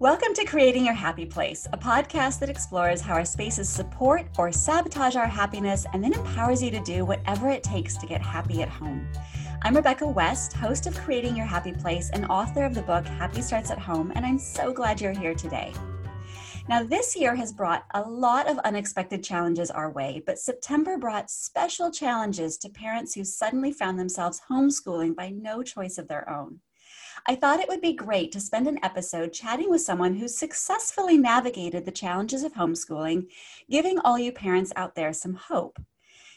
Welcome to Creating Your Happy Place, a podcast that explores how our spaces support or sabotage our happiness and then empowers you to do whatever it takes to get happy at home. I'm Rebecca West, host of Creating Your Happy Place and author of the book Happy Starts at Home, and I'm so glad you're here today. Now, this year has brought a lot of unexpected challenges our way, but September brought special challenges to parents who suddenly found themselves homeschooling by no choice of their own. I thought it would be great to spend an episode chatting with someone who successfully navigated the challenges of homeschooling, giving all you parents out there some hope.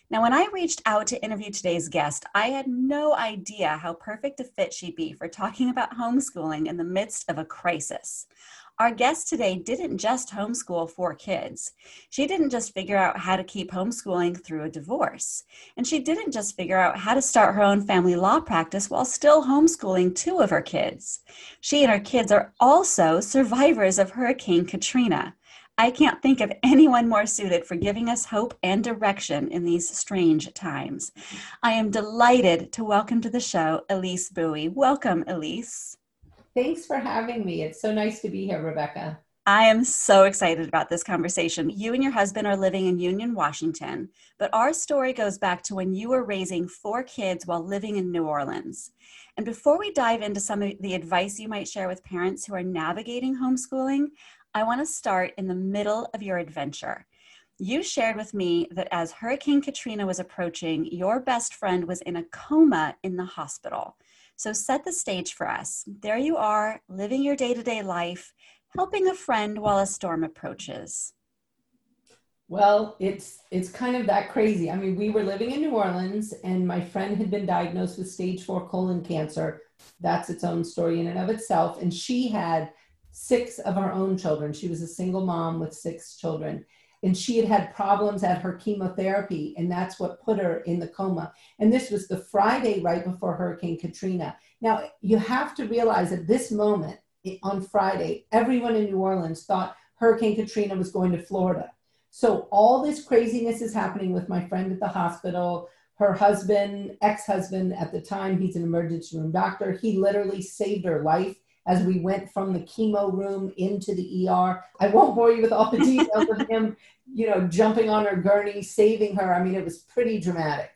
Now, when I reached out to interview today's guest, I had no idea how perfect a fit she'd be for talking about homeschooling in the midst of a crisis. Our guest today didn't just homeschool four kids. She didn't just figure out how to keep homeschooling through a divorce. And she didn't just figure out how to start her own family law practice while still homeschooling two of her kids. She and her kids are also survivors of Hurricane Katrina. I can't think of anyone more suited for giving us hope and direction in these strange times. I am delighted to welcome to the show Elise Bowie. Welcome, Elise. Thanks for having me. It's so nice to be here, Rebecca. I am so excited about this conversation. You and your husband are living in Union, Washington, but our story goes back to when you were raising four kids while living in New Orleans. And before we dive into some of the advice you might share with parents who are navigating homeschooling, I want to start in the middle of your adventure. You shared with me that as Hurricane Katrina was approaching, your best friend was in a coma in the hospital. So set the stage for us. There you are, living your day to day life, helping a friend while a storm approaches. Well, it's it's kind of that crazy. I mean, we were living in New Orleans and my friend had been diagnosed with stage 4 colon cancer. That's its own story in and of itself and she had six of our own children. She was a single mom with six children. And she had had problems at her chemotherapy, and that's what put her in the coma. And this was the Friday right before Hurricane Katrina. Now, you have to realize at this moment on Friday, everyone in New Orleans thought Hurricane Katrina was going to Florida. So all this craziness is happening with my friend at the hospital. Her husband, ex husband at the time, he's an emergency room doctor. He literally saved her life as we went from the chemo room into the ER. I won't bore you with all the details of him, you know, jumping on her gurney, saving her. I mean, it was pretty dramatic.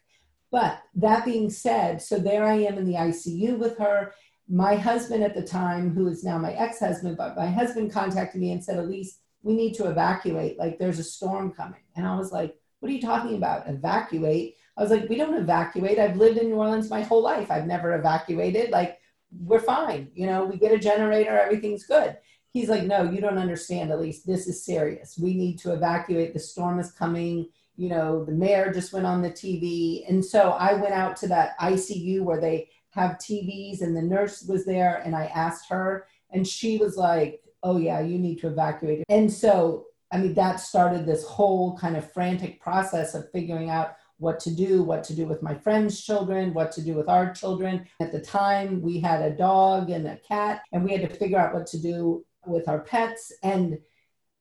But that being said, so there I am in the ICU with her. My husband at the time, who is now my ex husband, but my husband contacted me and said, Elise, we need to evacuate. Like, there's a storm coming. And I was like, what are you talking about? Evacuate? I was like, we don't evacuate. I've lived in New Orleans my whole life. I've never evacuated. Like, we're fine. You know, we get a generator, everything's good. He's like, no, you don't understand. Elise this is serious. We need to evacuate. The storm is coming. You know, the mayor just went on the TV. And so I went out to that ICU where they have TVs and the nurse was there and I asked her and she was like, oh yeah, you need to evacuate. And so, I mean, that started this whole kind of frantic process of figuring out what to do, what to do with my friends' children, what to do with our children. At the time, we had a dog and a cat, and we had to figure out what to do with our pets. And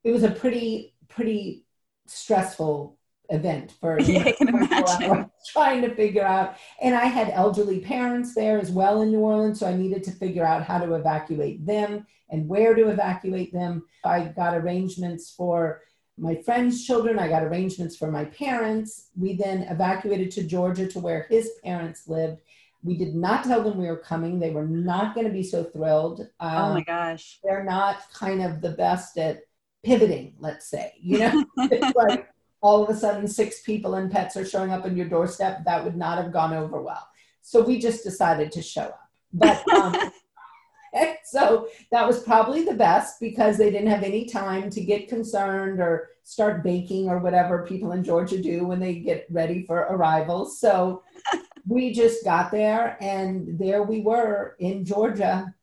it was a pretty, pretty stressful event for yeah, I can imagine. trying to figure out. And I had elderly parents there as well in New Orleans, so I needed to figure out how to evacuate them and where to evacuate them. I got arrangements for my friend's children. I got arrangements for my parents. We then evacuated to Georgia to where his parents lived. We did not tell them we were coming. They were not going to be so thrilled. Um, oh my gosh. They're not kind of the best at pivoting, let's say. You know, it's like all of a sudden six people and pets are showing up on your doorstep. That would not have gone over well. So we just decided to show up. But um, so that was probably the best because they didn't have any time to get concerned or start baking or whatever people in Georgia do when they get ready for arrivals. So we just got there and there we were in Georgia.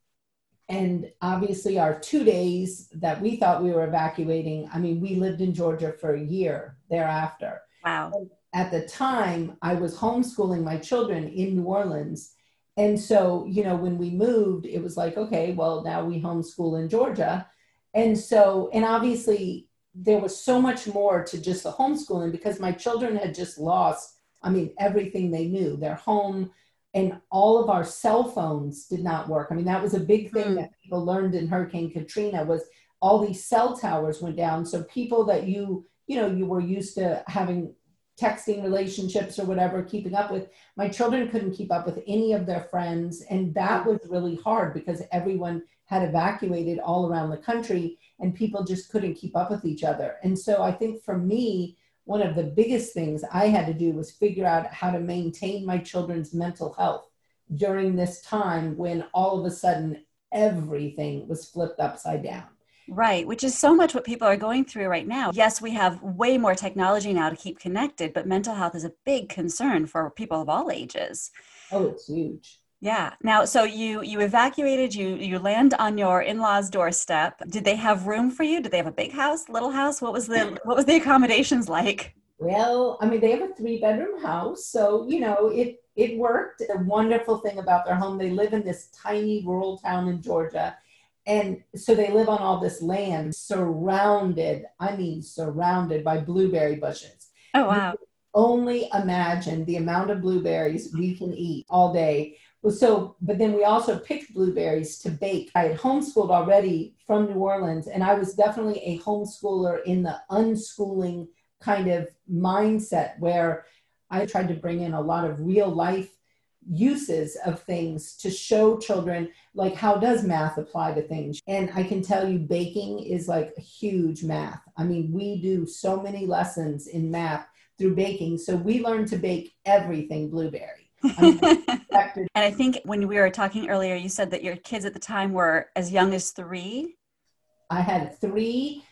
And obviously, our two days that we thought we were evacuating, I mean, we lived in Georgia for a year thereafter. Wow. At the time, I was homeschooling my children in New Orleans and so, you know, when we moved, it was like, okay, well, now we homeschool in Georgia. And so, and obviously, there was so much more to just the homeschooling because my children had just lost, I mean, everything they knew their home, and all of our cell phones did not work. I mean, that was a big thing Mm. that people learned in Hurricane Katrina was all these cell towers went down. So people that you, you know, you were used to having texting relationships or whatever, keeping up with, my children couldn't keep up with any of their friends. And that mm. was really hard because everyone had evacuated all around the country and people just couldn't keep up with each other. And so I think for me, one of the biggest things I had to do was figure out how to maintain my children's mental health during this time when all of a sudden everything was flipped upside down. Right, which is so much what people are going through right now. Yes, we have way more technology now to keep connected, but mental health is a big concern for people of all ages. Oh, it's huge. Yeah. Now, so you you evacuated, you you land on your in-laws' doorstep. Did they have room for you? Did they have a big house, little house? What was the what was the accommodations like? Well, I mean, they have a three bedroom house, so you know it it worked. The wonderful thing about their home, they live in this tiny rural town in Georgia, and so they live on all this land, surrounded. I mean, surrounded by blueberry bushes. Oh wow. Only imagine the amount of blueberries we can eat all day. Well, so, but then we also picked blueberries to bake. I had homeschooled already from New Orleans, and I was definitely a homeschooler in the unschooling kind of mindset where I tried to bring in a lot of real life uses of things to show children like how does math apply to things and i can tell you baking is like a huge math i mean we do so many lessons in math through baking so we learn to bake everything blueberry and I think when we were talking earlier, you said that your kids at the time were as young as three. I had three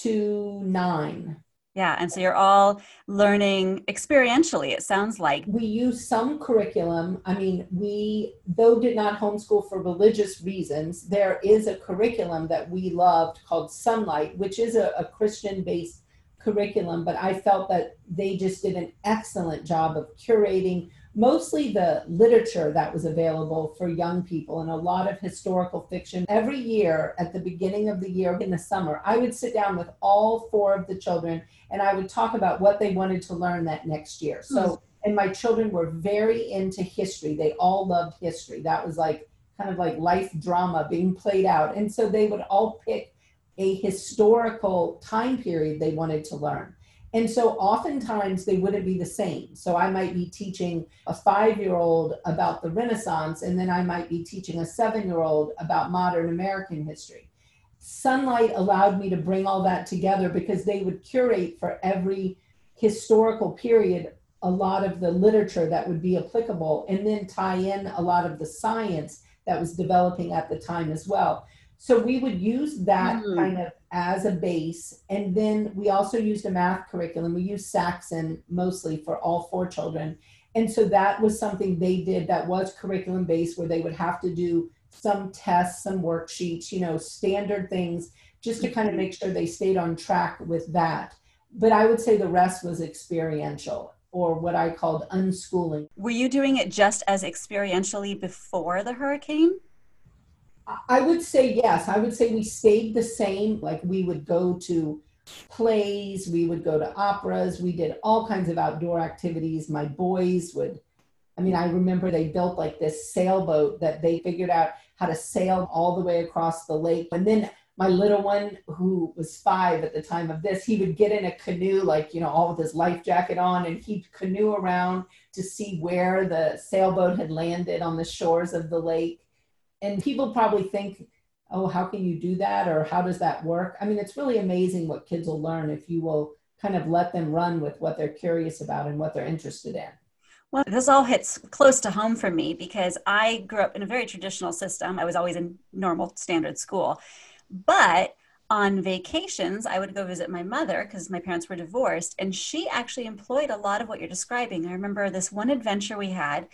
to nine. Yeah. And so you're all learning experientially, it sounds like. We use some curriculum. I mean, we, though did not homeschool for religious reasons, there is a curriculum that we loved called Sonlight, which is a, a Christian based curriculum. But I felt that they just did an excellent job of curating mostly the literature that was available for young people and a lot of historical fiction. Every year at the beginning of the year in the summer, I would sit down with all four of the children and I would talk about what they wanted to learn that next year. So, hmm. and my children were very into history. They all loved history. That was like kind of like life drama being played out. And so they would all pick a historical time period they wanted to learn. And so oftentimes they wouldn't be the same. So I might be teaching a five year old about the Renaissance, and then I might be teaching a seven year old about modern American history. Sonlight allowed me to bring all that together because they would curate for every historical period a lot of the literature that would be applicable and then tie in a lot of the science that was developing at the time as well. So we would use that Mm. kind of as a base. And then we also used a math curriculum. We used Saxon mostly for all four children. And so that was something they did that was curriculum based where they would have to do some tests, some worksheets, you know, standard things just to kind of make sure they stayed on track with that. But I would say the rest was experiential or what I called unschooling. Were you doing it just as experientially before the hurricane? I would say yes. I would say we stayed the same. Like we would go to plays, we would go to operas, we did all kinds of outdoor activities. My boys would, I mean, I remember they built like this sailboat that they figured out how to sail all the way across the lake. And then my little one, who was five at the time of this, he would get in a canoe, like, you know, all with his life jacket on, and he'd canoe around to see where the sailboat had landed on the shores of the lake and people probably think oh how can you do that or how does that work i mean it's really amazing what kids will learn if you will kind of let them run with what they're curious about and what they're interested in well this all hits close to home for me because i grew up in a very traditional system i was always in normal standard school but on vacations, I would go visit my mother because my parents were divorced, and she actually employed a lot of what you're describing. I remember this one adventure we had.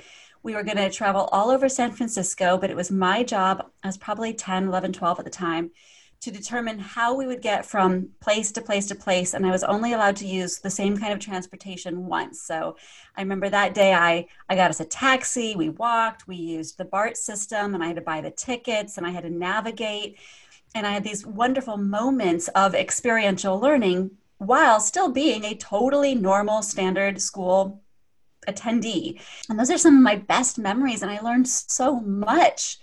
We were going to travel all over San Francisco, but it was my job. I was probably 10, 11, 12 at the time to determine how we would get from place to place to place. And I was only allowed to use the same kind of transportation once. So I remember that day I, I got us a taxi, we walked, we used the BART system, and I had to buy the tickets and I had to navigate and I had these wonderful moments of experiential learning while still being a totally normal standard school attendee. And those are some of my best memories. And I learned so much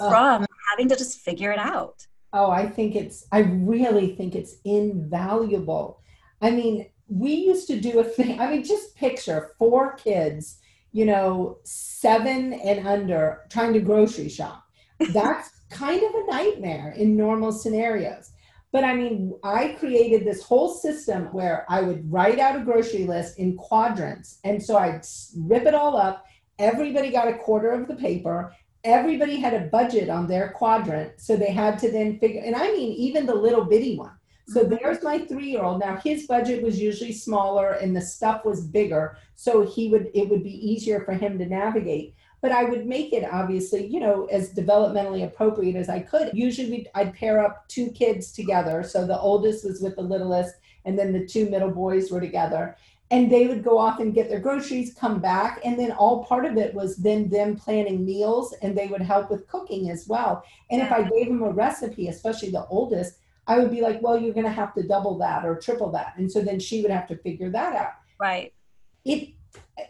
oh. from oh. having to just figure it out. Oh, I think it's, I really think it's invaluable. I mean, we used to do a thing. I mean, just picture four kids, you know, seven and under trying to grocery shop. That's kind of a nightmare in normal scenarios. But I mean, I created this whole system where I would write out a grocery list in quadrants. And so I'd rip it all up. Everybody got a quarter of the paper. Everybody had a budget on their quadrant. So they had to then figure, and I mean, even the little bitty one. So mm-hmm. there's my three year old. Now his budget was usually smaller and the stuff was bigger. So he would, it would be easier for him to navigate but I would make it obviously, you know, as developmentally appropriate as I could. Usually I'd pair up two kids together. So the oldest was with the littlest, and then the two middle boys were together. And they would go off and get their groceries, come back, and then all part of it was then them planning meals, and they would help with cooking as well. And if I gave them a recipe, especially the oldest, I would be like, well, you're going to have to double that or triple that. And so then she would have to figure that out. Right. It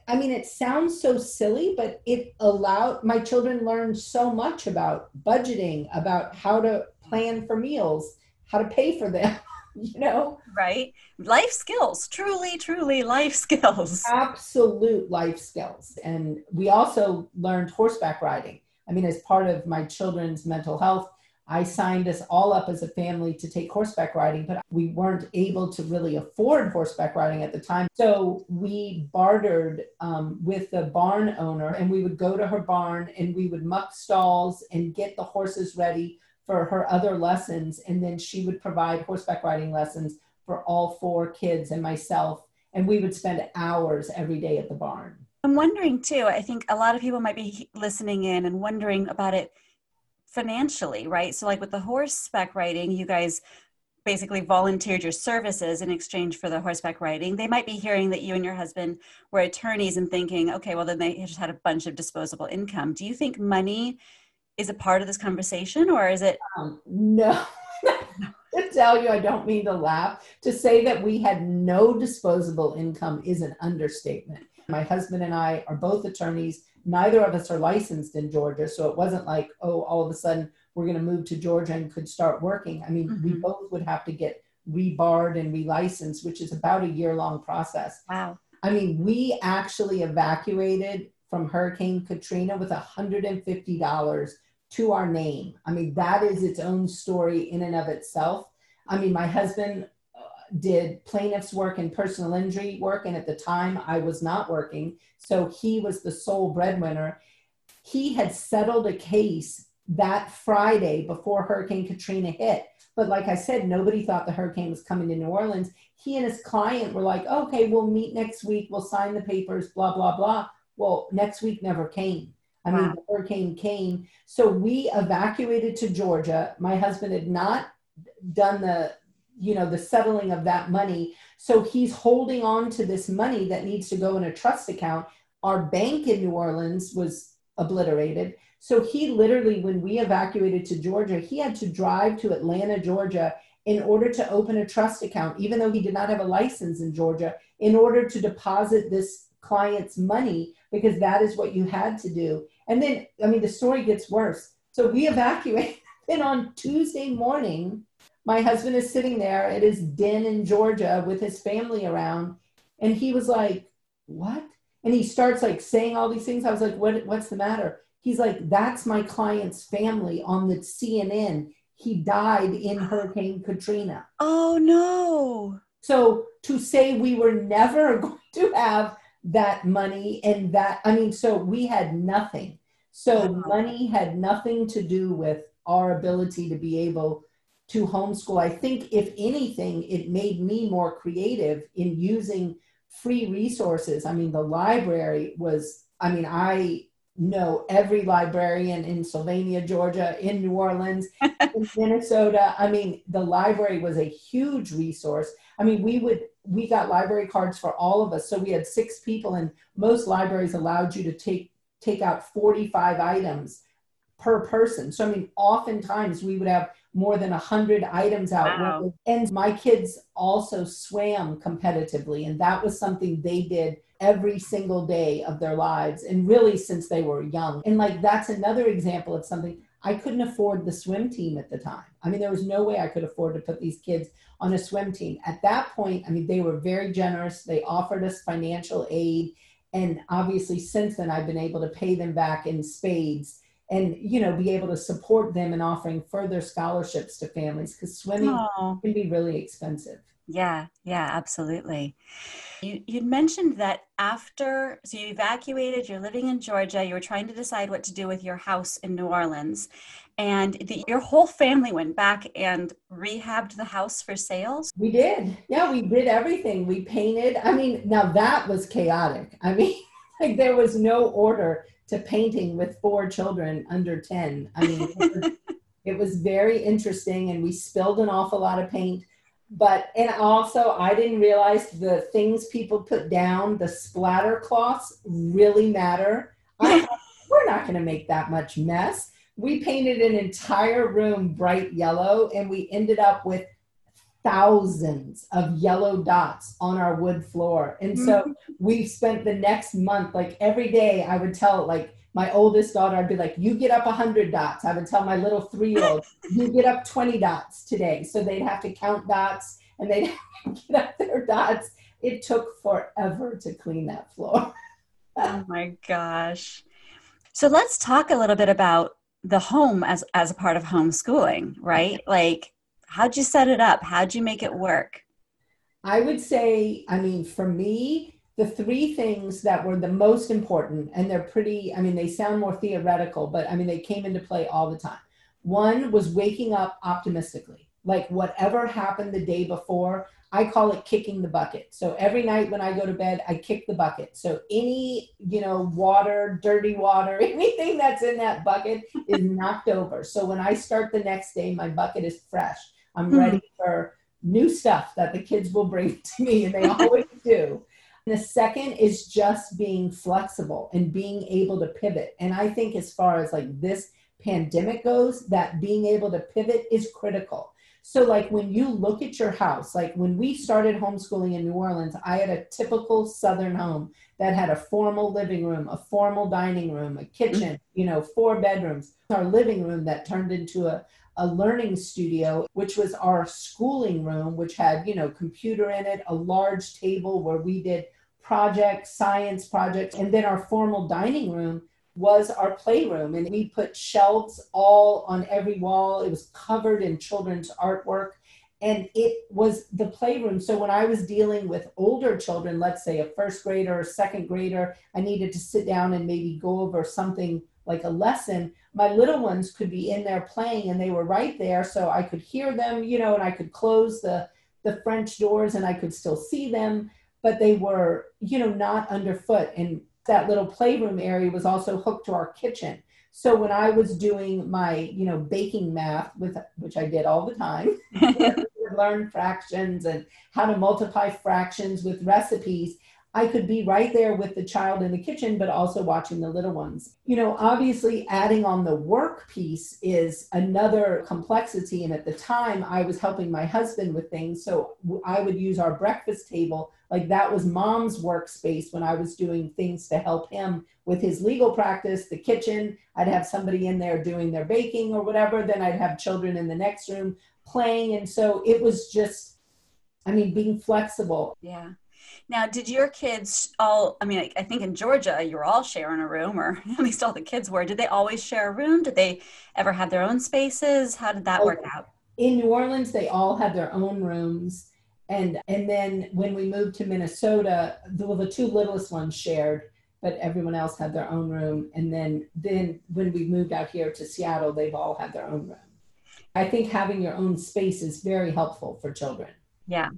I mean, it sounds so silly, but it allowed my children learned so much about budgeting, about how to plan for meals, how to pay for them, you know? Right. Life skills, truly, truly life skills. Absolute life skills. And we also learned horseback riding. I mean, as part of my children's mental health I signed us all up as a family to take horseback riding, but we weren't able to really afford horseback riding at the time. So we bartered um, with the barn owner and we would go to her barn and we would muck stalls and get the horses ready for her other lessons. And then she would provide horseback riding lessons for all four kids and myself. And we would spend hours every day at the barn. I'm wondering too, I think a lot of people might be listening in and wondering about it financially, right? So, like with the horseback riding, you guys basically volunteered your services in exchange for the horseback riding. They might be hearing that you and your husband were attorneys and thinking, okay, well, then they just had a bunch of disposable income. Do you think money is a part of this conversation or is it? Um, no. to tell you, I don't mean to laugh. To say that we had no disposable income is an understatement. My husband and I are both attorneys neither of us are licensed in Georgia. So it wasn't like, oh, all of a sudden we're going to move to Georgia and could start working. I mean, mm-hmm. we both would have to get rebarred and relicensed, which is about a year long process. Wow. I mean, we actually evacuated from Hurricane Katrina with $150 to our name. I mean, that is its own story in and of itself. I mean, my husband did plaintiff's work and personal injury work. And at the time, I was not working. So he was the sole breadwinner. He had settled a case that Friday before Hurricane Katrina hit. But like I said, nobody thought the hurricane was coming to New Orleans. He and his client were like, okay, we'll meet next week. We'll sign the papers, blah, blah, blah. Well, next week never came. I mean, the hurricane came. So we evacuated to Georgia. My husband had not done the you know the settling of that money. So he's holding on to this money that needs to go in a trust account. Our bank in new orleans was obliterated. So he literally when we evacuated to georgia he had to drive to atlanta georgia in order to open a trust account even though he did not have a license in georgia in order to deposit this client's money because that is what you had to do. And then i mean the story gets worse. So we evacuated and on tuesday morning my husband is sitting there at his den in Georgia with his family around. And he was like, What? And he starts like saying all these things. I was like, what, What's the matter? He's like, That's my client's family on the CNN. He died in Hurricane Katrina. Oh, no. So to say we were never going to have that money and that, I mean, so we had nothing. So uh-huh. money had nothing to do with our ability to be able to homeschool. I think, if anything, it made me more creative in using free resources. I mean, the library was, I mean, I know every librarian in Sylvania, Georgia, in New Orleans, in Minnesota. I mean, the library was a huge resource. I mean, we would we got library cards for all of us. So we had six people, and most libraries allowed you to take take out 45 items per person. So, I mean, oftentimes we would have more than 100 items out. Wow. And my kids also swam competitively, and that was something they did every single day of their lives, and really since they were young. And like, that's another example of something I couldn't afford the swim team at the time. I mean, there was no way I could afford to put these kids on a swim team. At that point, I mean, they were very generous. They offered us financial aid. And obviously, since then, I've been able to pay them back in spades and you know be able to support them in offering further scholarships to families because swimming Oh, can be really expensive. Yeah, yeah, absolutely. You you'd mentioned that after so you evacuated, you're living in Georgia, you were trying to decide what to do with your house in New Orleans, and the, your whole family went back and rehabbed the house for sales. we did. Yeah we did everything. We painted i mean now that was chaotic. I mean like there was no order to painting with four children under 10 i mean it was, it was very interesting and we spilled an awful lot of paint. But and also i didn't realize the things people put down the splatter cloths really matter. I, thought, we're not going to make that much mess. We painted an entire room bright yellow and we ended up with thousands of yellow dots on our wood floor. And so mm-hmm. we spent the next month like every day i would tell like my oldest daughter i'd be like you get up 100 dots. I would tell my little three-year-old you get up 20 dots today. So they'd have to count dots and they'd get up their dots. It took forever to clean that floor. Oh my gosh. So let's talk a little bit about the home as as a part of homeschooling, right? Like how'd you set it up? How'd you make it work? I would say, I mean, for me, the three things that were the most important, and they're pretty, I mean, they sound more theoretical, but I mean, they came into play all the time. One was waking up optimistically, like whatever happened the day before, I call it kicking the bucket. So every night when I go to bed, I kick the bucket. So any, you know, water, dirty water, anything that's in that bucket is knocked over. So when I start the next day, my bucket is fresh. I'm Hmm. ready for new stuff that the kids will bring to me, and they always do. And the second is just being flexible and being able to pivot. And I think, as far as like this pandemic goes, that being able to pivot is critical. So, like when you look at your house, like when we started homeschooling in New Orleans, I had a typical Southern home that had a formal living room, a formal dining room, a kitchen, you know, four bedrooms. Our living room that turned into a a learning studio, which was our schooling room, which had, you know, computer in it, a large table where we did projects, science projects, and then our formal dining room was our playroom. And we put shelves all on every wall. It was covered in children's artwork. And it was the playroom. So when I was dealing with older children, let's say a first grader or second grader, I needed to sit down and maybe go over something like a lesson my little ones could be in there playing and they were right there so i could hear them you know and i could close the the french doors and i could still see them but they were you know not underfoot. And that little playroom area was also hooked to our kitchen. So when i was doing my you know baking math with which i did all the time learn fractions and how to multiply fractions with recipes I could be right there with the child in the kitchen, but also watching the little ones. You know, obviously, adding on the work piece is another complexity. And at the time, I was helping my husband with things. So I would use our breakfast table. Like that was mom's workspace when I was doing things to help him with his legal practice, the kitchen. I'd have somebody in there doing their baking or whatever. Then I'd have children in the next room playing. And so it was just, I mean, being flexible. Yeah. Now, did your kids all, I mean, I, I think in Georgia, you were all sharing a room, or at least all the kids were. Did they always share a room? Did they ever have their own spaces? How did that oh, work out? In New Orleans, they all had their own rooms. And, and then when we moved to Minnesota, the, well, the two littlest ones shared, but everyone else had their own room. And then, then when we moved out here to Seattle, they've all had their own room. I think having your own space is very helpful for children. Yeah.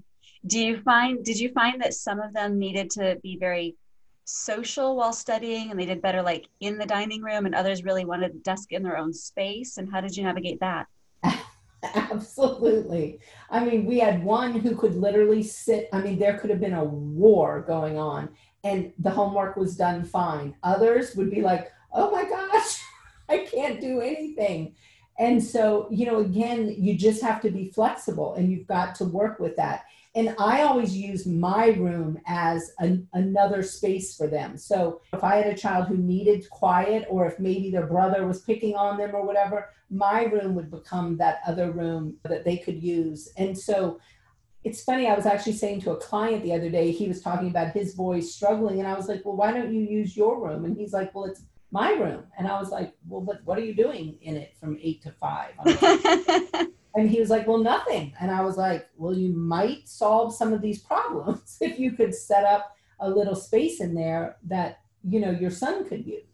Do you find, did you find that some of them needed to be very social while studying and they did better like in the dining room and others really wanted a desk in their own space? And how did you navigate that? Absolutely. I mean, we had one who could literally sit, I mean, there could have been a war going on and the homework was done fine. Others would be like, oh my gosh, I can't do anything. And so, you know, again, you just have to be flexible and you've got to work with that. And I always use my room as an, another space for them. So if I had a child who needed quiet, or if maybe their brother was picking on them or whatever, my room would become that other room that they could use. And so it's funny, I was actually saying to a client the other day, he was talking about his boys struggling. And I was like, well, why don't you use your room? And he's like, well, it's my room. And I was like, well, but what are you doing in it from eight to five? and he was like, well, nothing. And I was like, well, you might solve some of these problems if you could set up a little space in there that, you know, your son could use.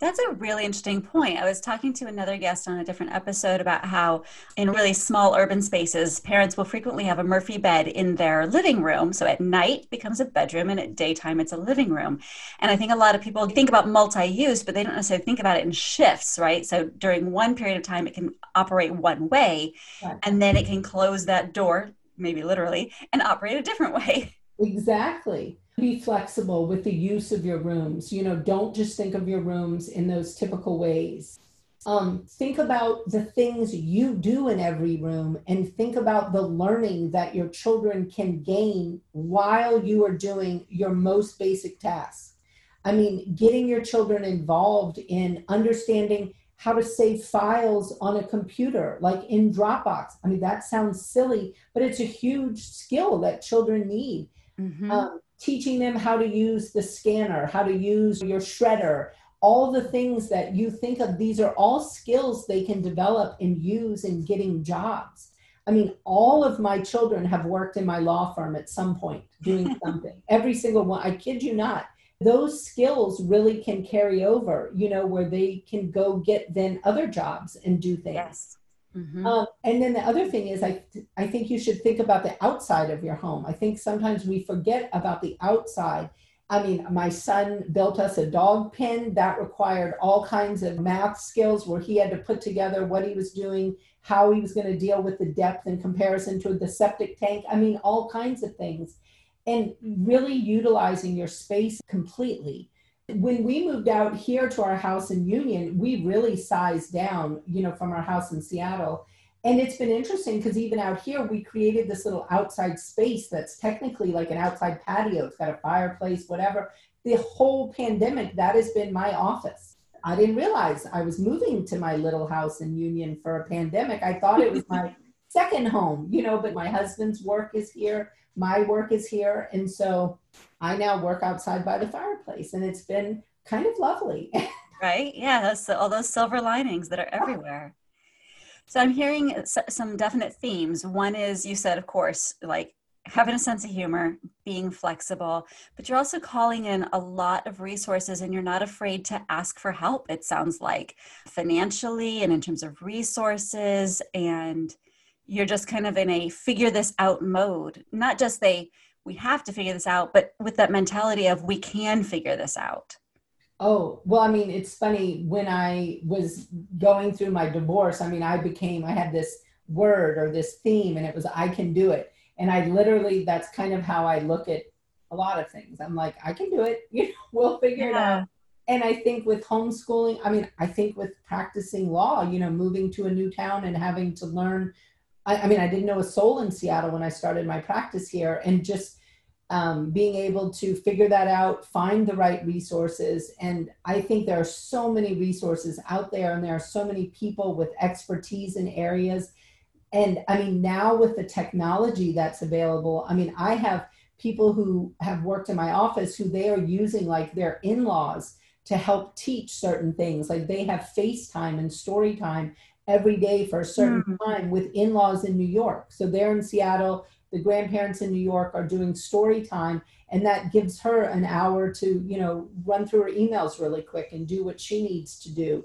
That's a really interesting point. I was talking to another guest on a different episode about how, in really small urban spaces, parents will frequently have a Murphy bed in their living room. So at night becomes a bedroom, and at daytime it's a living room. And I think a lot of people think about multi-use, but they don't necessarily think about it in shifts, right? So during one period of time, it can operate one way, right. and then it can close that door, maybe literally, and operate a different way. Exactly be flexible with the use of your rooms. You know, don't just think of your rooms in those typical ways. Um, think about the things you do in every room and think about the learning that your children can gain while you are doing your most basic tasks. I mean, getting your children involved in understanding how to save files on a computer, like in Dropbox. I mean, that sounds silly, but it's a huge skill that children need. Mm-hmm. Um, teaching them how to use the scanner, how to use your shredder, all the things that you think of, these are all skills they can develop and use in getting jobs. I mean, all of my children have worked in my law firm at some point doing something. Every single one, I kid you not. Those skills really can carry over, you know, where they can go get then other jobs and do things. Yes. Mm-hmm. Um, and then the other thing is, I, I think you should think about the outside of your home. I think sometimes we forget about the outside. I mean, my son built us a dog pen that required all kinds of math skills where he had to put together what he was doing, how he was going to deal with the depth in comparison to the septic tank. I mean, all kinds of things. And really utilizing your space completely when we moved out here to our house in Union, we really sized down, you know, from our house in Seattle. And it's been interesting because even out here, we created this little outside space that's technically like an outside patio. It's got a fireplace, whatever. The whole pandemic, that has been my office. I didn't realize I was moving to my little house in Union for a pandemic. I thought it was my second home, you know, but my husband's work is here, my work is here. And so I now work outside by the fireplace, and it's been kind of lovely. right? Yeah, that's all those silver linings that are everywhere. So I'm hearing some definite themes. One is you said, of course, like having a sense of humor, being flexible, but you're also calling in a lot of resources and you're not afraid to ask for help, it sounds like, financially and in terms of resources. And you're just kind of in a figure this out mode, not just they we have to figure this out, but with that mentality of we can figure this out. Oh, well, I mean, it's funny when I was going through my divorce, I mean, I became, I had this word or this theme, and it was, I can do it. And I literally, that's kind of how I look at a lot of things. I'm like, I can do it. You know, we'll figure yeah. it out. And I think with homeschooling, I mean, I think with practicing law, you know, moving to a new town and having to learn I, I, mean, I didn't know a soul in Seattle when I started my practice here, and just um, being able to figure that out, find the right resources. And I think there are so many resources out there, and there are so many people with expertise in areas. And I mean, now with the technology that's available, I mean, I have people who have worked in my office who they are using like their in laws to help teach certain things. Like they have FaceTime and story time every day for a certain mm-hmm. time with in laws in New York. So they're in Seattle, the grandparents in New York are doing story time, and that gives her an hour to, you know, run through her emails really quick and do what she needs to do.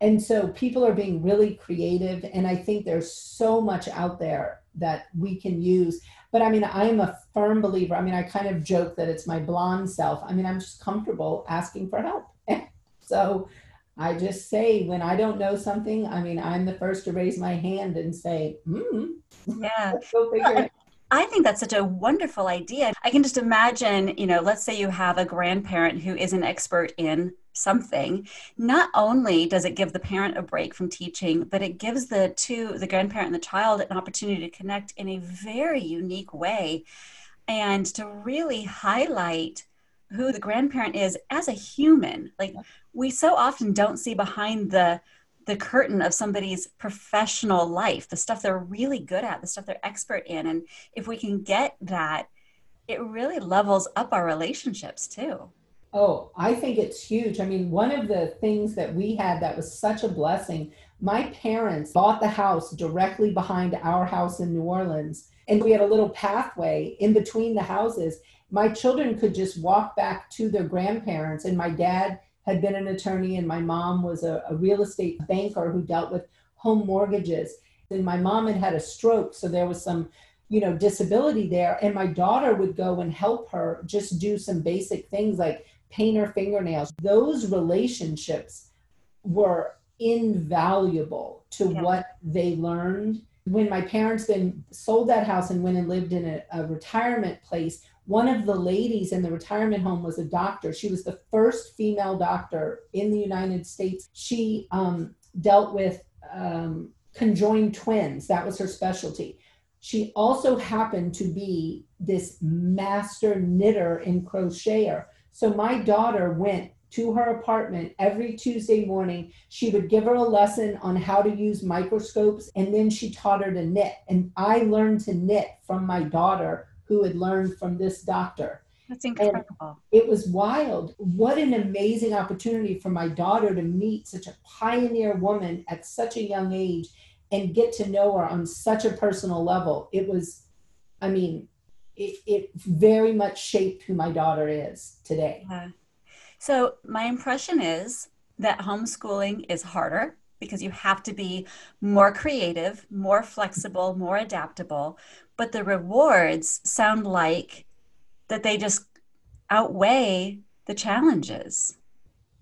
And so people are being really creative, and I think there's so much out there that we can use. But I mean, I am a firm believer. I mean, I kind of joke that it's my blonde self. I mean, I'm just comfortable asking for help. so I just say when I don't know something, I mean, I'm the first to raise my hand and say, hmm. Yeah. go figure I think that's such a wonderful idea. I can just imagine, you know, let's say you have a grandparent who is an expert in something. Not only does it give the parent a break from teaching, but it gives the two, the grandparent and the child, an opportunity to connect in a very unique way and to really highlight who the grandparent is as a human. Like we so often don't see behind the the curtain of somebody's professional life, the stuff they're really good at, the stuff they're expert in. And if we can get that, it really levels up our relationships too. Oh, I think it's huge. I mean, one of the things that we had that was such a blessing, my parents bought the house directly behind our house in New Orleans. And we had a little pathway in between the houses. My children could just walk back to their grandparents. And my dad had been an attorney, and my mom was a, a real estate banker who dealt with home mortgages. And my mom had had a stroke, so there was some, you know, disability there. And my daughter would go and help her just do some basic things like paint her fingernails. Those relationships were invaluable to yeah. what they learned. When my parents then sold that house and went and lived in a, a retirement place, one of the ladies in the retirement home was a doctor. She was the first female doctor in the United States. She um, dealt with um, conjoined twins, that was her specialty. She also happened to be this master knitter and crocheter. So my daughter went to her apartment every Tuesday morning. She would give her a lesson on how to use microscopes, and then she taught her to knit. And I learned to knit from my daughter who had learned from this doctor. That's incredible. And it was wild. What an amazing opportunity for my daughter to meet such a pioneer woman at such a young age and get to know her on such a personal level. It was, I mean, it, it very much shaped who my daughter is today. Yeah. So, my impression is that homeschooling is harder because you have to be more creative, more flexible, more adaptable. But the rewards sound like that they just outweigh the challenges.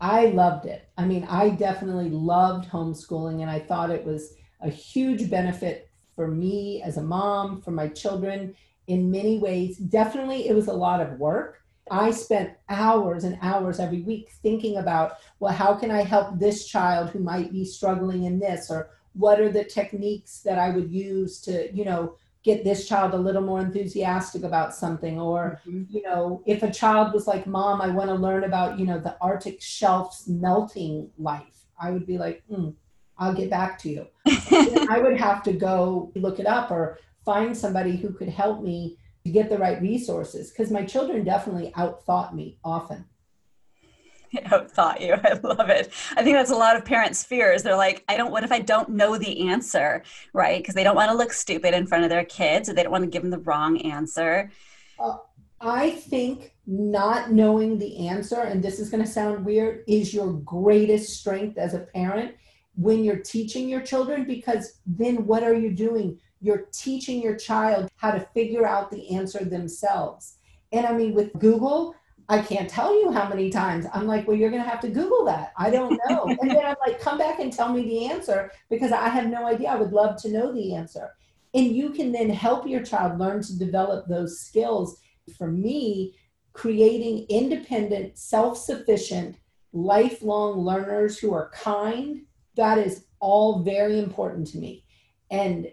I loved it. I mean, I definitely loved homeschooling and I thought it was a huge benefit for me as a mom, for my children in many ways. Definitely, it was a lot of work I spent hours and hours every week thinking about, well, how can I help this child who might be struggling in this? Or what are the techniques that I would use to, you know, get this child a little more enthusiastic about something? Or, mm-hmm. you know, if a child was like, Mom, I want to learn about, you know, the Arctic shelf's melting life, I would be like, mm, I'll get back to you. I would have to go look it up or find somebody who could help me to get the right resources because my children definitely outthought me often outthought you. I love it. I think that's a lot of parents fears. They're like i don't what if i don't know the answer? Right? Because they don't want to look stupid in front of their kids or they don't want to give them the wrong answer. Uh, i think not knowing the answer and this is going to sound weird is your greatest strength as a parent when you're teaching your children because then what are you doing? You're teaching your child how to figure out the answer themselves. And I mean, with Google, I can't tell you how many times I'm like, well, you're going to have to Google that. I don't know. and then I'm like, come back and tell me the answer because I have no idea. I would love to know the answer. And you can then help your child learn to develop those skills. For me, creating independent, self sufficient, lifelong learners who are kind, that is all very important to me. And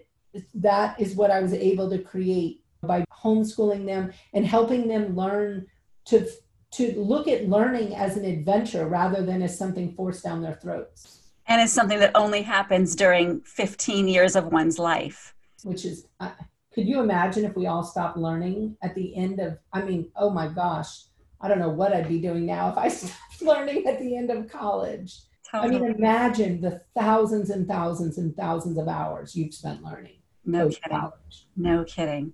that is what I was able to create by homeschooling them and helping them learn to to look at learning as an adventure rather than as something forced down their throats. And it's something that only happens during 15 years of one's life. Which is, uh, could you imagine if we all stopped learning at the end of, I mean, oh my gosh, I don't know what I'd be doing now if I stopped learning at the end of college. Totally. I mean, imagine the thousands and thousands and thousands of hours you've spent learning. No kidding. No kidding.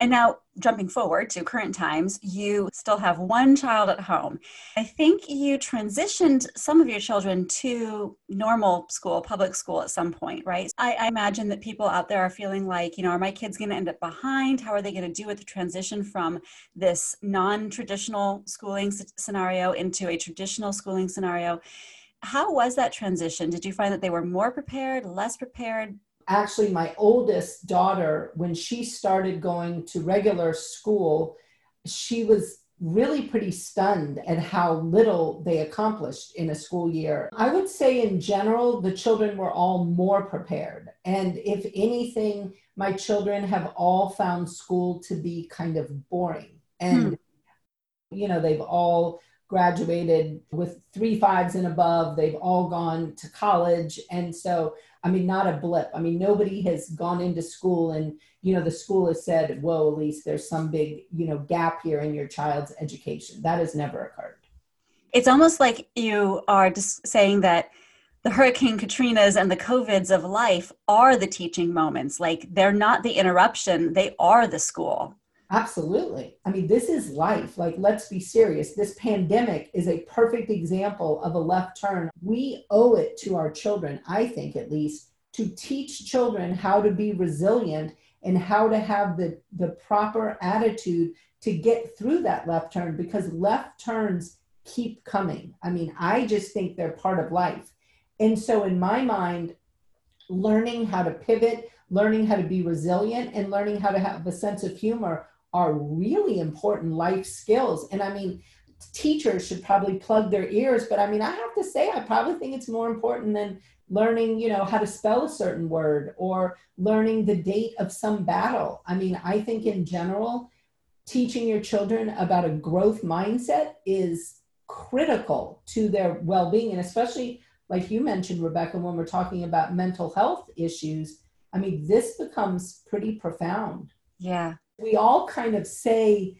And now, jumping forward to current times, you still have one child at home. I think you transitioned some of your children to normal school, public school at some point, right? I, I imagine that people out there are feeling like, you know, are my kids going to end up behind? How are they going to do with the transition from this non traditional schooling scenario into a traditional schooling scenario? How was that transition? Did you find that they were more prepared, less prepared? Actually, my oldest daughter, when she started going to regular school, she was really pretty stunned at how little they accomplished in a school year. I would say, in general, the children were all more prepared. And if anything, my children have all found school to be kind of boring. And, hmm. you know, they've all graduated with three fives and above. They've all gone to college. And so, I mean, not a blip. I mean, nobody has gone into school and, you know, the school has said, whoa, Elise, there's some big, you know, gap here in your child's education. That has never occurred. It's almost like you are just saying that the Hurricane Katrinas and the COVIDs of life are the teaching moments. Like they're not the interruption, they are the school. Absolutely. I mean, this is life. Like, let's be serious. This pandemic is a perfect example of a left turn. We owe it to our children, I think at least, to teach children how to be resilient and how to have the, the proper attitude to get through that left turn because left turns keep coming. I mean, I just think they're part of life. And so, in my mind, learning how to pivot, learning how to be resilient, and learning how to have a sense of humor are really important life skills. And I mean, teachers should probably plug their ears, but I mean, I have to say, I probably think it's more important than learning, you know, how to spell a certain word or learning the date of some battle. I mean, I think in general, teaching your children about a growth mindset is critical to their well being. And especially, like you mentioned, Rebecca, when we're talking about mental health issues, I mean, this becomes pretty profound. Yeah we all kind of say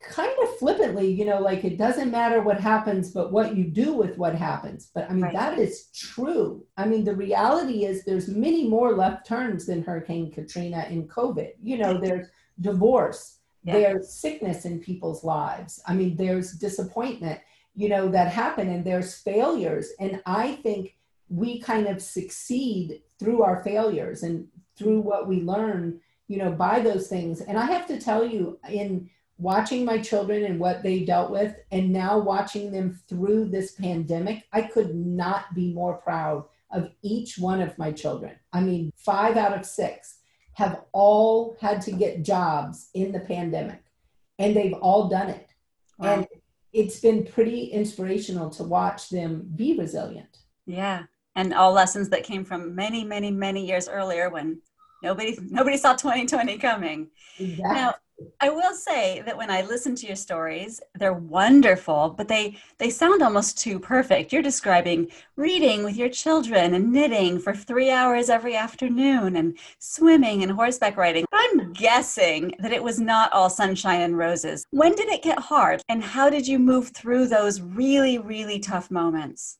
kind of flippantly, you know, like it doesn't matter what happens, but what you do with what happens. But I mean, right. that is true. I mean, the reality is there's many more left turns than Hurricane Katrina and COVID. You know, there's divorce, yeah. there's sickness in people's lives. I mean, there's disappointment, you know, that happen and there's failures. And I think we kind of succeed through our failures and through what we learn you know, by those things. And I have to tell you, in watching my children and what they dealt with, and now watching them through this pandemic, I could not be more proud of each one of my children. I mean, five out of six have all had to get jobs in the pandemic, and they've all done it. Wow. And it's been pretty inspirational to watch them be resilient. Yeah. And all lessons that came from many, many, many years earlier when Nobody nobody saw 2020 coming. Exactly. Now, I will say that when I listen to your stories, they're wonderful, but they they sound almost too perfect. You're describing reading with your children and knitting for 3 hours every afternoon and swimming and horseback riding. I'm guessing that it was not all sunshine and roses. When did it get hard and how did you move through those really really tough moments?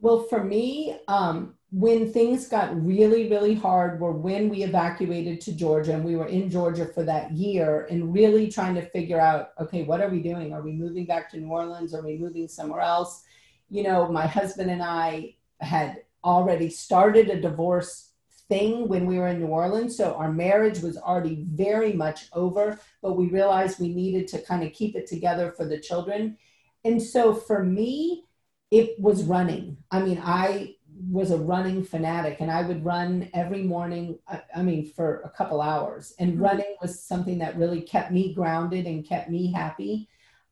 Well, for me, um, when things got really, really hard were when we evacuated to Georgia and we were in Georgia for that year and really trying to figure out, okay, what are we doing? Are we moving back to New Orleans? Are we moving somewhere else? You know, my husband and I had already started a divorce thing when we were in New Orleans. So our marriage was already very much over, but we realized we needed to kind of keep it together for the children. And so for me, it was running. I mean, I was a running fanatic and I would run every morning, I, I mean, for a couple hours. And mm-hmm. running was something that really kept me grounded and kept me happy.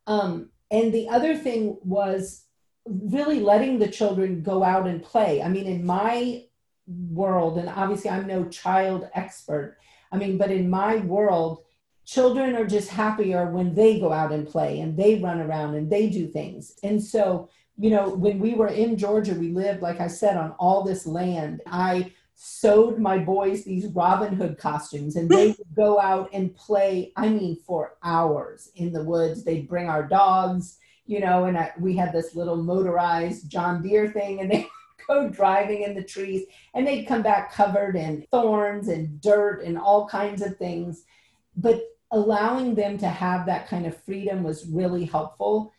Um, and the other thing was really letting the children go out and play. I mean, in my world, and obviously I'm no child expert, I mean, but in my world, children are just happier when they go out and play and they run around and they do things. And so, you know, when we were in Georgia, we lived, like I said, on all this land. I sewed my boys these Robin Hood costumes and they would go out and play, I mean, for hours in the woods. They'd bring our dogs, you know, and I, we had this little motorized John Deere thing and they'd go driving in the trees and they'd come back covered in thorns and dirt and all kinds of things. But allowing them to have that kind of freedom was really helpful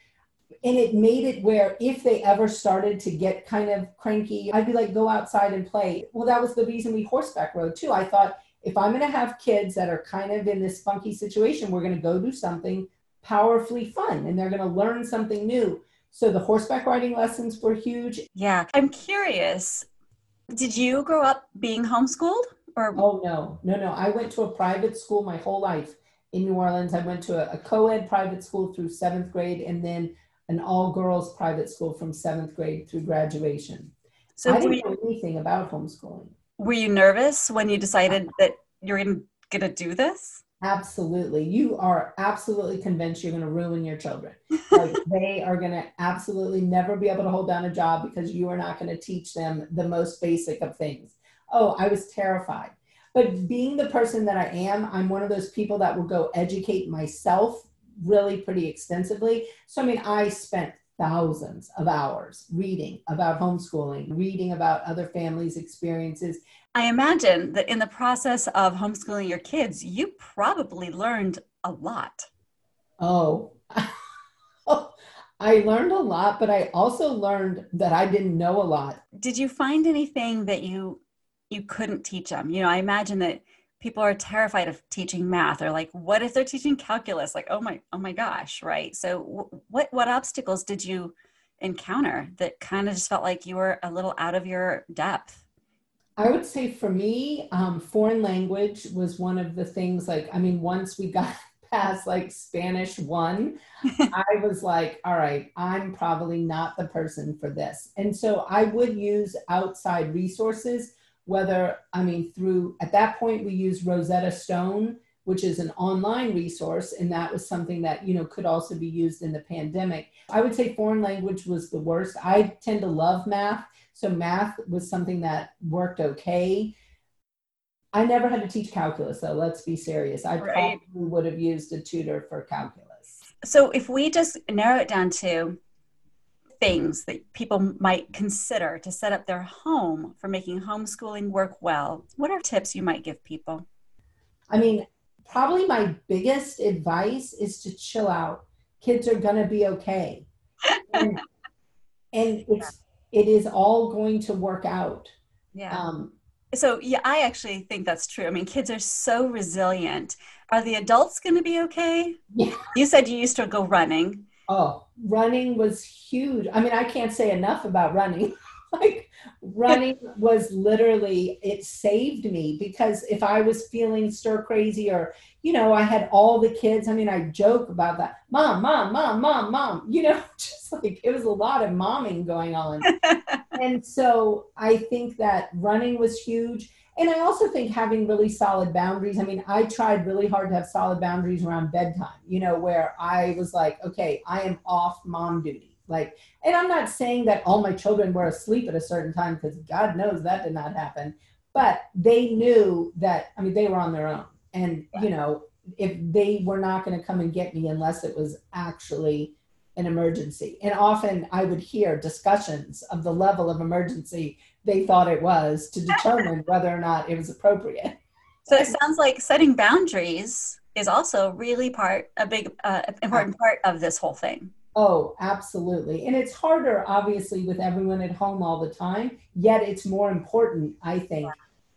and it made it where if they ever started to get kind of cranky, I'd be like, go outside and play. Well, that was the reason we horseback rode too. I thought if I'm going to have kids that are kind of in this funky situation, we're going to go do something powerfully fun and they're going to learn something new. So the horseback riding lessons were huge. Yeah. I'm curious Did you grow up being homeschooled? Or oh no, no, no. I went to a private school my whole life in New Orleans. I went to a, a co-ed private school through seventh grade, and then an all-girls private school from seventh grade through graduation. So I didn't you, know anything about homeschooling. Were you nervous when you decided that you're going to do this? Absolutely. You are absolutely convinced you're going to ruin your children. Like they are going to absolutely never be able to hold down a job because you are not going to teach them the most basic of things. Oh, I was terrified. But being the person that I am, I'm one of those people that will go educate myself really pretty extensively. So, I mean, I spent thousands of hours reading about homeschooling, reading about other families' experiences, I imagine that in the process of homeschooling your kids, you probably learned a lot. Oh, I learned a lot, but I also learned that I didn't know a lot. Did you find anything that you you couldn't teach them? You know, I imagine that people are terrified of teaching math or like what if they're teaching calculus like oh my oh my gosh right so what what obstacles did you encounter that kind of just felt like you were a little out of your depth I would say for me, um, foreign language was one of the things. Like, I mean, once we got past like Spanish one, I was like, all right, I'm probably not the person for this. And so I would use outside resources, whether, I mean, through, at that point, we used Rosetta Stone, which is an online resource. And that was something that, you know, could also be used in the pandemic. I would say foreign language was the worst. I tend to love math. So math was something that worked okay. I never had to teach calculus though, let's be serious. I right. probably would have used a tutor for calculus. So if we just narrow it down to things that people might consider to set up their home for making homeschooling work well, what are tips you might give people? I mean, probably my biggest advice is to chill out. Kids are going to be okay. and, and it's it is all going to work out. Yeah. Um, so yeah, I actually think that's true. I mean, kids are so resilient. Are the adults going to be okay? Yeah. You said you used to go running. Oh, running was huge. I mean, I can't say enough about running. like running was literally it saved me because if I was feeling stir crazy or you know, I had all the kids. I mean, I joke about that. Mom, mom, mom, mom, mom. You know, just like it was a lot of momming going on. and so I think that running was huge. And I also think having really solid boundaries. I mean, I tried really hard to have solid boundaries around bedtime, you know, where I was like, okay, I am off mom duty. Like, and I'm not saying that all my children were asleep at a certain time because God knows that did not happen. But they knew that, I mean, they were on their own and you know if they were not going to come and get me unless it was actually an emergency and often i would hear discussions of the level of emergency they thought it was to determine whether or not it was appropriate so it sounds like setting boundaries is also really part a big uh, important part of this whole thing Oh, absolutely. And it's harder, obviously, with everyone at home all the time, yet it's more important, I think,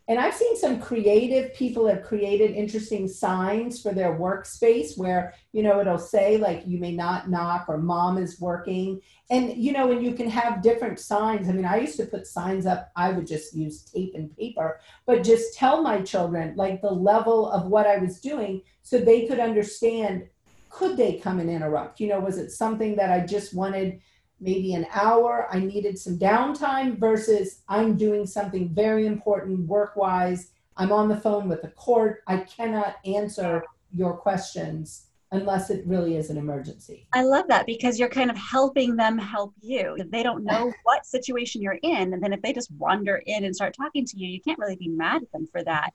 and I've seen some creative people have created interesting signs for their workspace where, you know, it'll say like you may not knock or mom is working. And, you know, and you can have different signs. I mean, I used to put signs up, I would just use tape and paper, but just tell my children like the level of what I was doing so they could understand could they come and interrupt? You know, was it something that I just wanted maybe an hour, I needed some downtime versus I'm doing something very important work wise. I'm on the phone with the court. I cannot answer your questions unless it really is an emergency. I love that because you're kind of helping them help you. They don't know what situation you're in. And then if they just wander in and start talking to you, you can't really be mad at them for that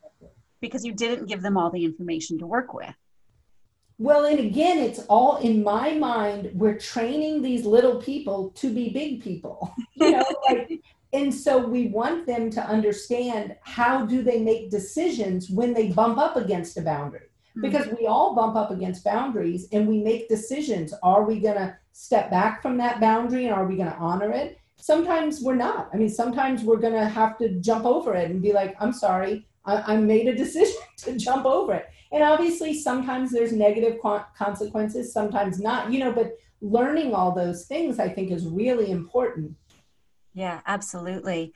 because you didn't give them all the information to work with. Well, and again, it's all in my mind. We're training these little people to be big people, you know, like, and so we want them to understand how do they make decisions when they bump up against a boundary hmm. because we all bump up against boundaries and we make decisions. Are we going to step back from that boundary and are we going to honor it? Sometimes we're not. I mean, sometimes we're going to have to jump over it and be like, I'm sorry, I, I made a decision to jump over it. And obviously, sometimes there's negative consequences, sometimes not, you know, but learning all those things, I think, is really important. Yeah, absolutely.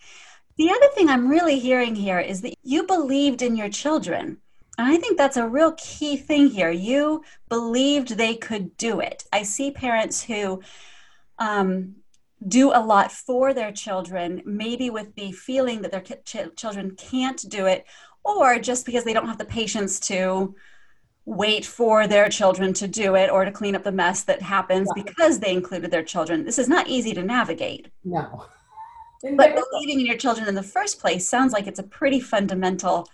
The other thing I'm really hearing here is that you believed in your children. And I think that's a real key thing here. You believed they could do it. I see parents who um, do a lot for their children, maybe with the feeling that their ch- children can't do it, or just because they don't have the patience to wait for their children to do it or to clean up the mess that happens yeah. because they included their children. This is not easy to navigate. No. but believing in your children in the first place sounds like it's a pretty fundamental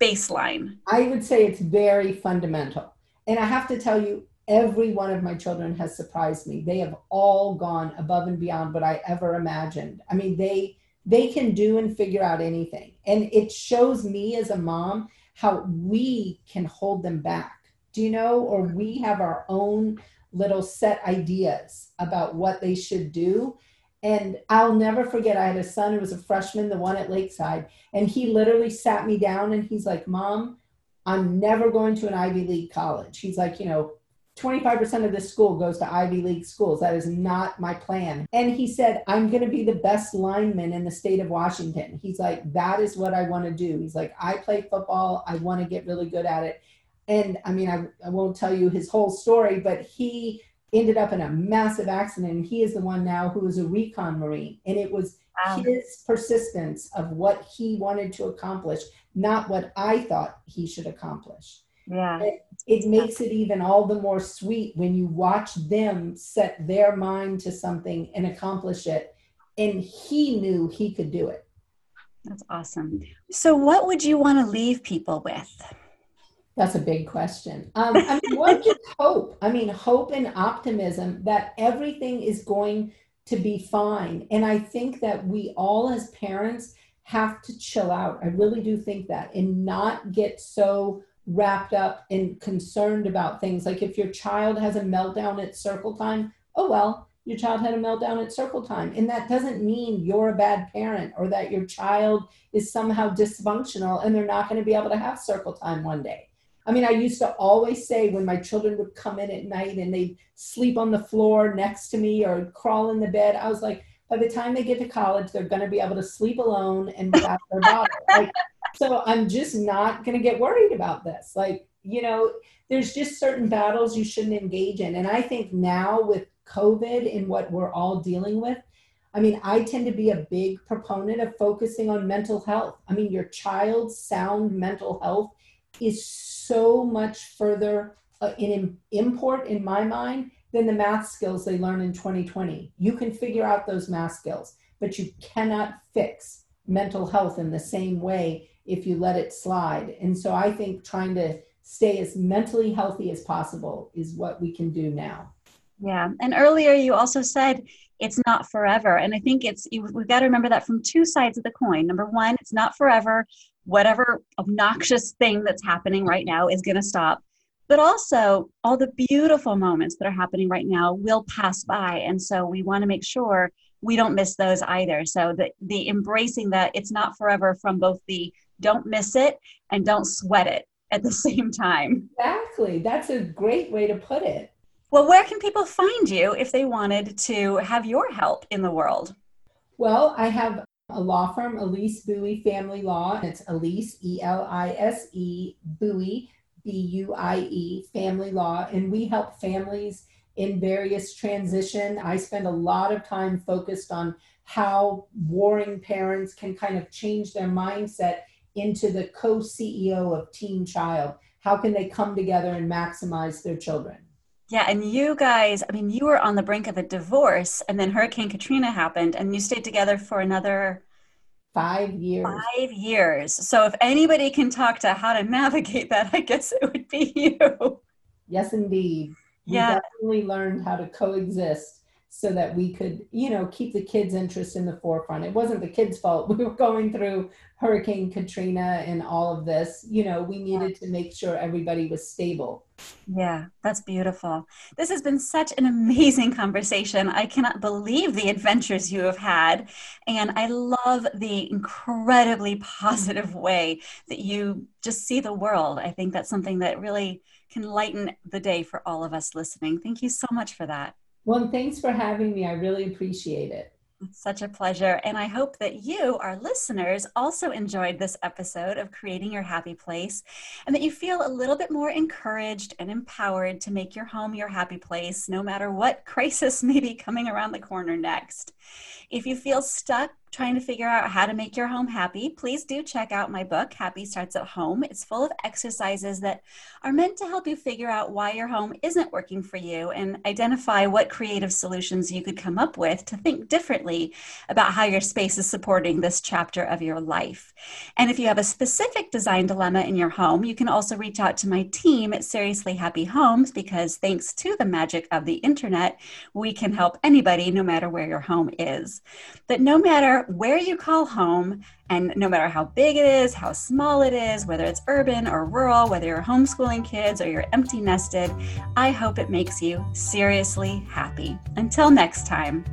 baseline. I would say it's very fundamental. And I have to tell you, every one of my children has surprised me. They have all gone above and beyond what I ever imagined. I mean, they they can do and figure out anything. And it shows me as a mom how we can hold them back. Do you know? Or we mm-hmm. have our own little set ideas about what they should do. And I'll never forget, I had a son who was a freshman, the one at Lakeside, and he literally sat me down and he's like, Mom, I'm never going to an Ivy League college. He's like, you know, 25% of this school goes to Ivy League schools. That is not my plan. And he said, I'm going to be the best lineman in the state of Washington. He's like, that is what I want to do. He's like, I play football. I want to get really good at it. And I mean, I, I won't tell you his whole story, but he ended up in a massive accident. And he is the one now who is a recon Marine. And it was wow. his persistence of what he wanted to accomplish, not what I thought he should accomplish. Yeah. It, it makes it even all the more sweet when you watch them set their mind to something and accomplish it. And he knew he could do it. That's awesome. So, what would you want to leave people with? That's a big question. Um, I mean, what just hope? I mean, hope and optimism that everything is going to be fine. And I think that we all, as parents, have to chill out. I really do think that and not get so wrapped up and concerned about things. Like if your child has a meltdown at circle time, oh well, your child had a meltdown at circle time. And that doesn't mean you're a bad parent or that your child is somehow dysfunctional and they're not going to be able to have circle time one day. I mean, I used to always say when my children would come in at night and they'd sleep on the floor next to me or crawl in the bed, I was like, by the time they get to college, they're going to be able to sleep alone and without their bottle. Like, so I'm just not going to get worried about this. Like, you know, there's just certain battles you shouldn't engage in. And I think now with COVID and what we're all dealing with, I mean, I tend to be a big proponent of focusing on mental health. I mean, your child's sound mental health is so much further uh, in import in my mind than the math skills they learn in 2020. You can figure out those math skills, but you cannot fix mental health in the same way if you let it slide. And so I think trying to stay as mentally healthy as possible is what we can do now. Yeah. And earlier you also said it's not forever. And I think it's, we've got to remember that from two sides of the coin. Number one, it's not forever. Whatever obnoxious thing that's happening right now is going to stop. But also, all the beautiful moments that are happening right now will pass by. And so we want to make sure we don't miss those either. So the, the embracing that it's not forever from both the don't miss it and don't sweat it at the same time. Exactly. That's a great way to put it. Well, where can people find you if they wanted to have your help in the world? Well, I have a law firm, Elise Buie Family Law. It's Elise, E L I S E, Buie, B U I E, Family Law. And we help families in various transition. I spend a lot of time focused on how warring parents can kind of change their mindset into the co CEO of Team Child? How can they come together and maximize their children? Yeah, and you guys, I mean, you were on the brink of a divorce, and then Hurricane Katrina happened, and you stayed together for another five years. Five years. So, if anybody can talk to how to navigate that, I guess it would be you. Yes, indeed. We yeah. definitely learned how to coexist so that we could, you know, keep the kids' interest in the forefront. It wasn't the kids' fault. We were going through Hurricane Katrina and all of this. You know, we needed to make sure everybody was stable. Yeah, that's beautiful. This has been such an amazing conversation. I cannot believe the adventures you have had. And I love the incredibly positive way that you just see the world. I think that's something that really can lighten the day for all of us listening. Thank you so much for that. Well, thanks for having me. I really appreciate it. Such a pleasure. And I hope that you, our listeners, also enjoyed this episode of Creating Your Happy Place and that you feel a little bit more encouraged and empowered to make your home your happy place, no matter what crisis may be coming around the corner next. If you feel stuck trying to figure out how to make your home happy, please do check out my book, Happy Starts at Home. It's full of exercises that are meant to help you figure out why your home isn't working for you and identify what creative solutions you could come up with to think differently about how your space is supporting this chapter of your life. And if you have a specific design dilemma in your home, you can also reach out to my team at Seriously Happy Homes because thanks to the magic of the internet, we can help anybody no matter where your home is. But no where you call home, and no matter how big it is, how small it is, whether it's urban or rural, whether you're homeschooling kids or you're empty nested, I hope it makes you seriously happy. Until next time.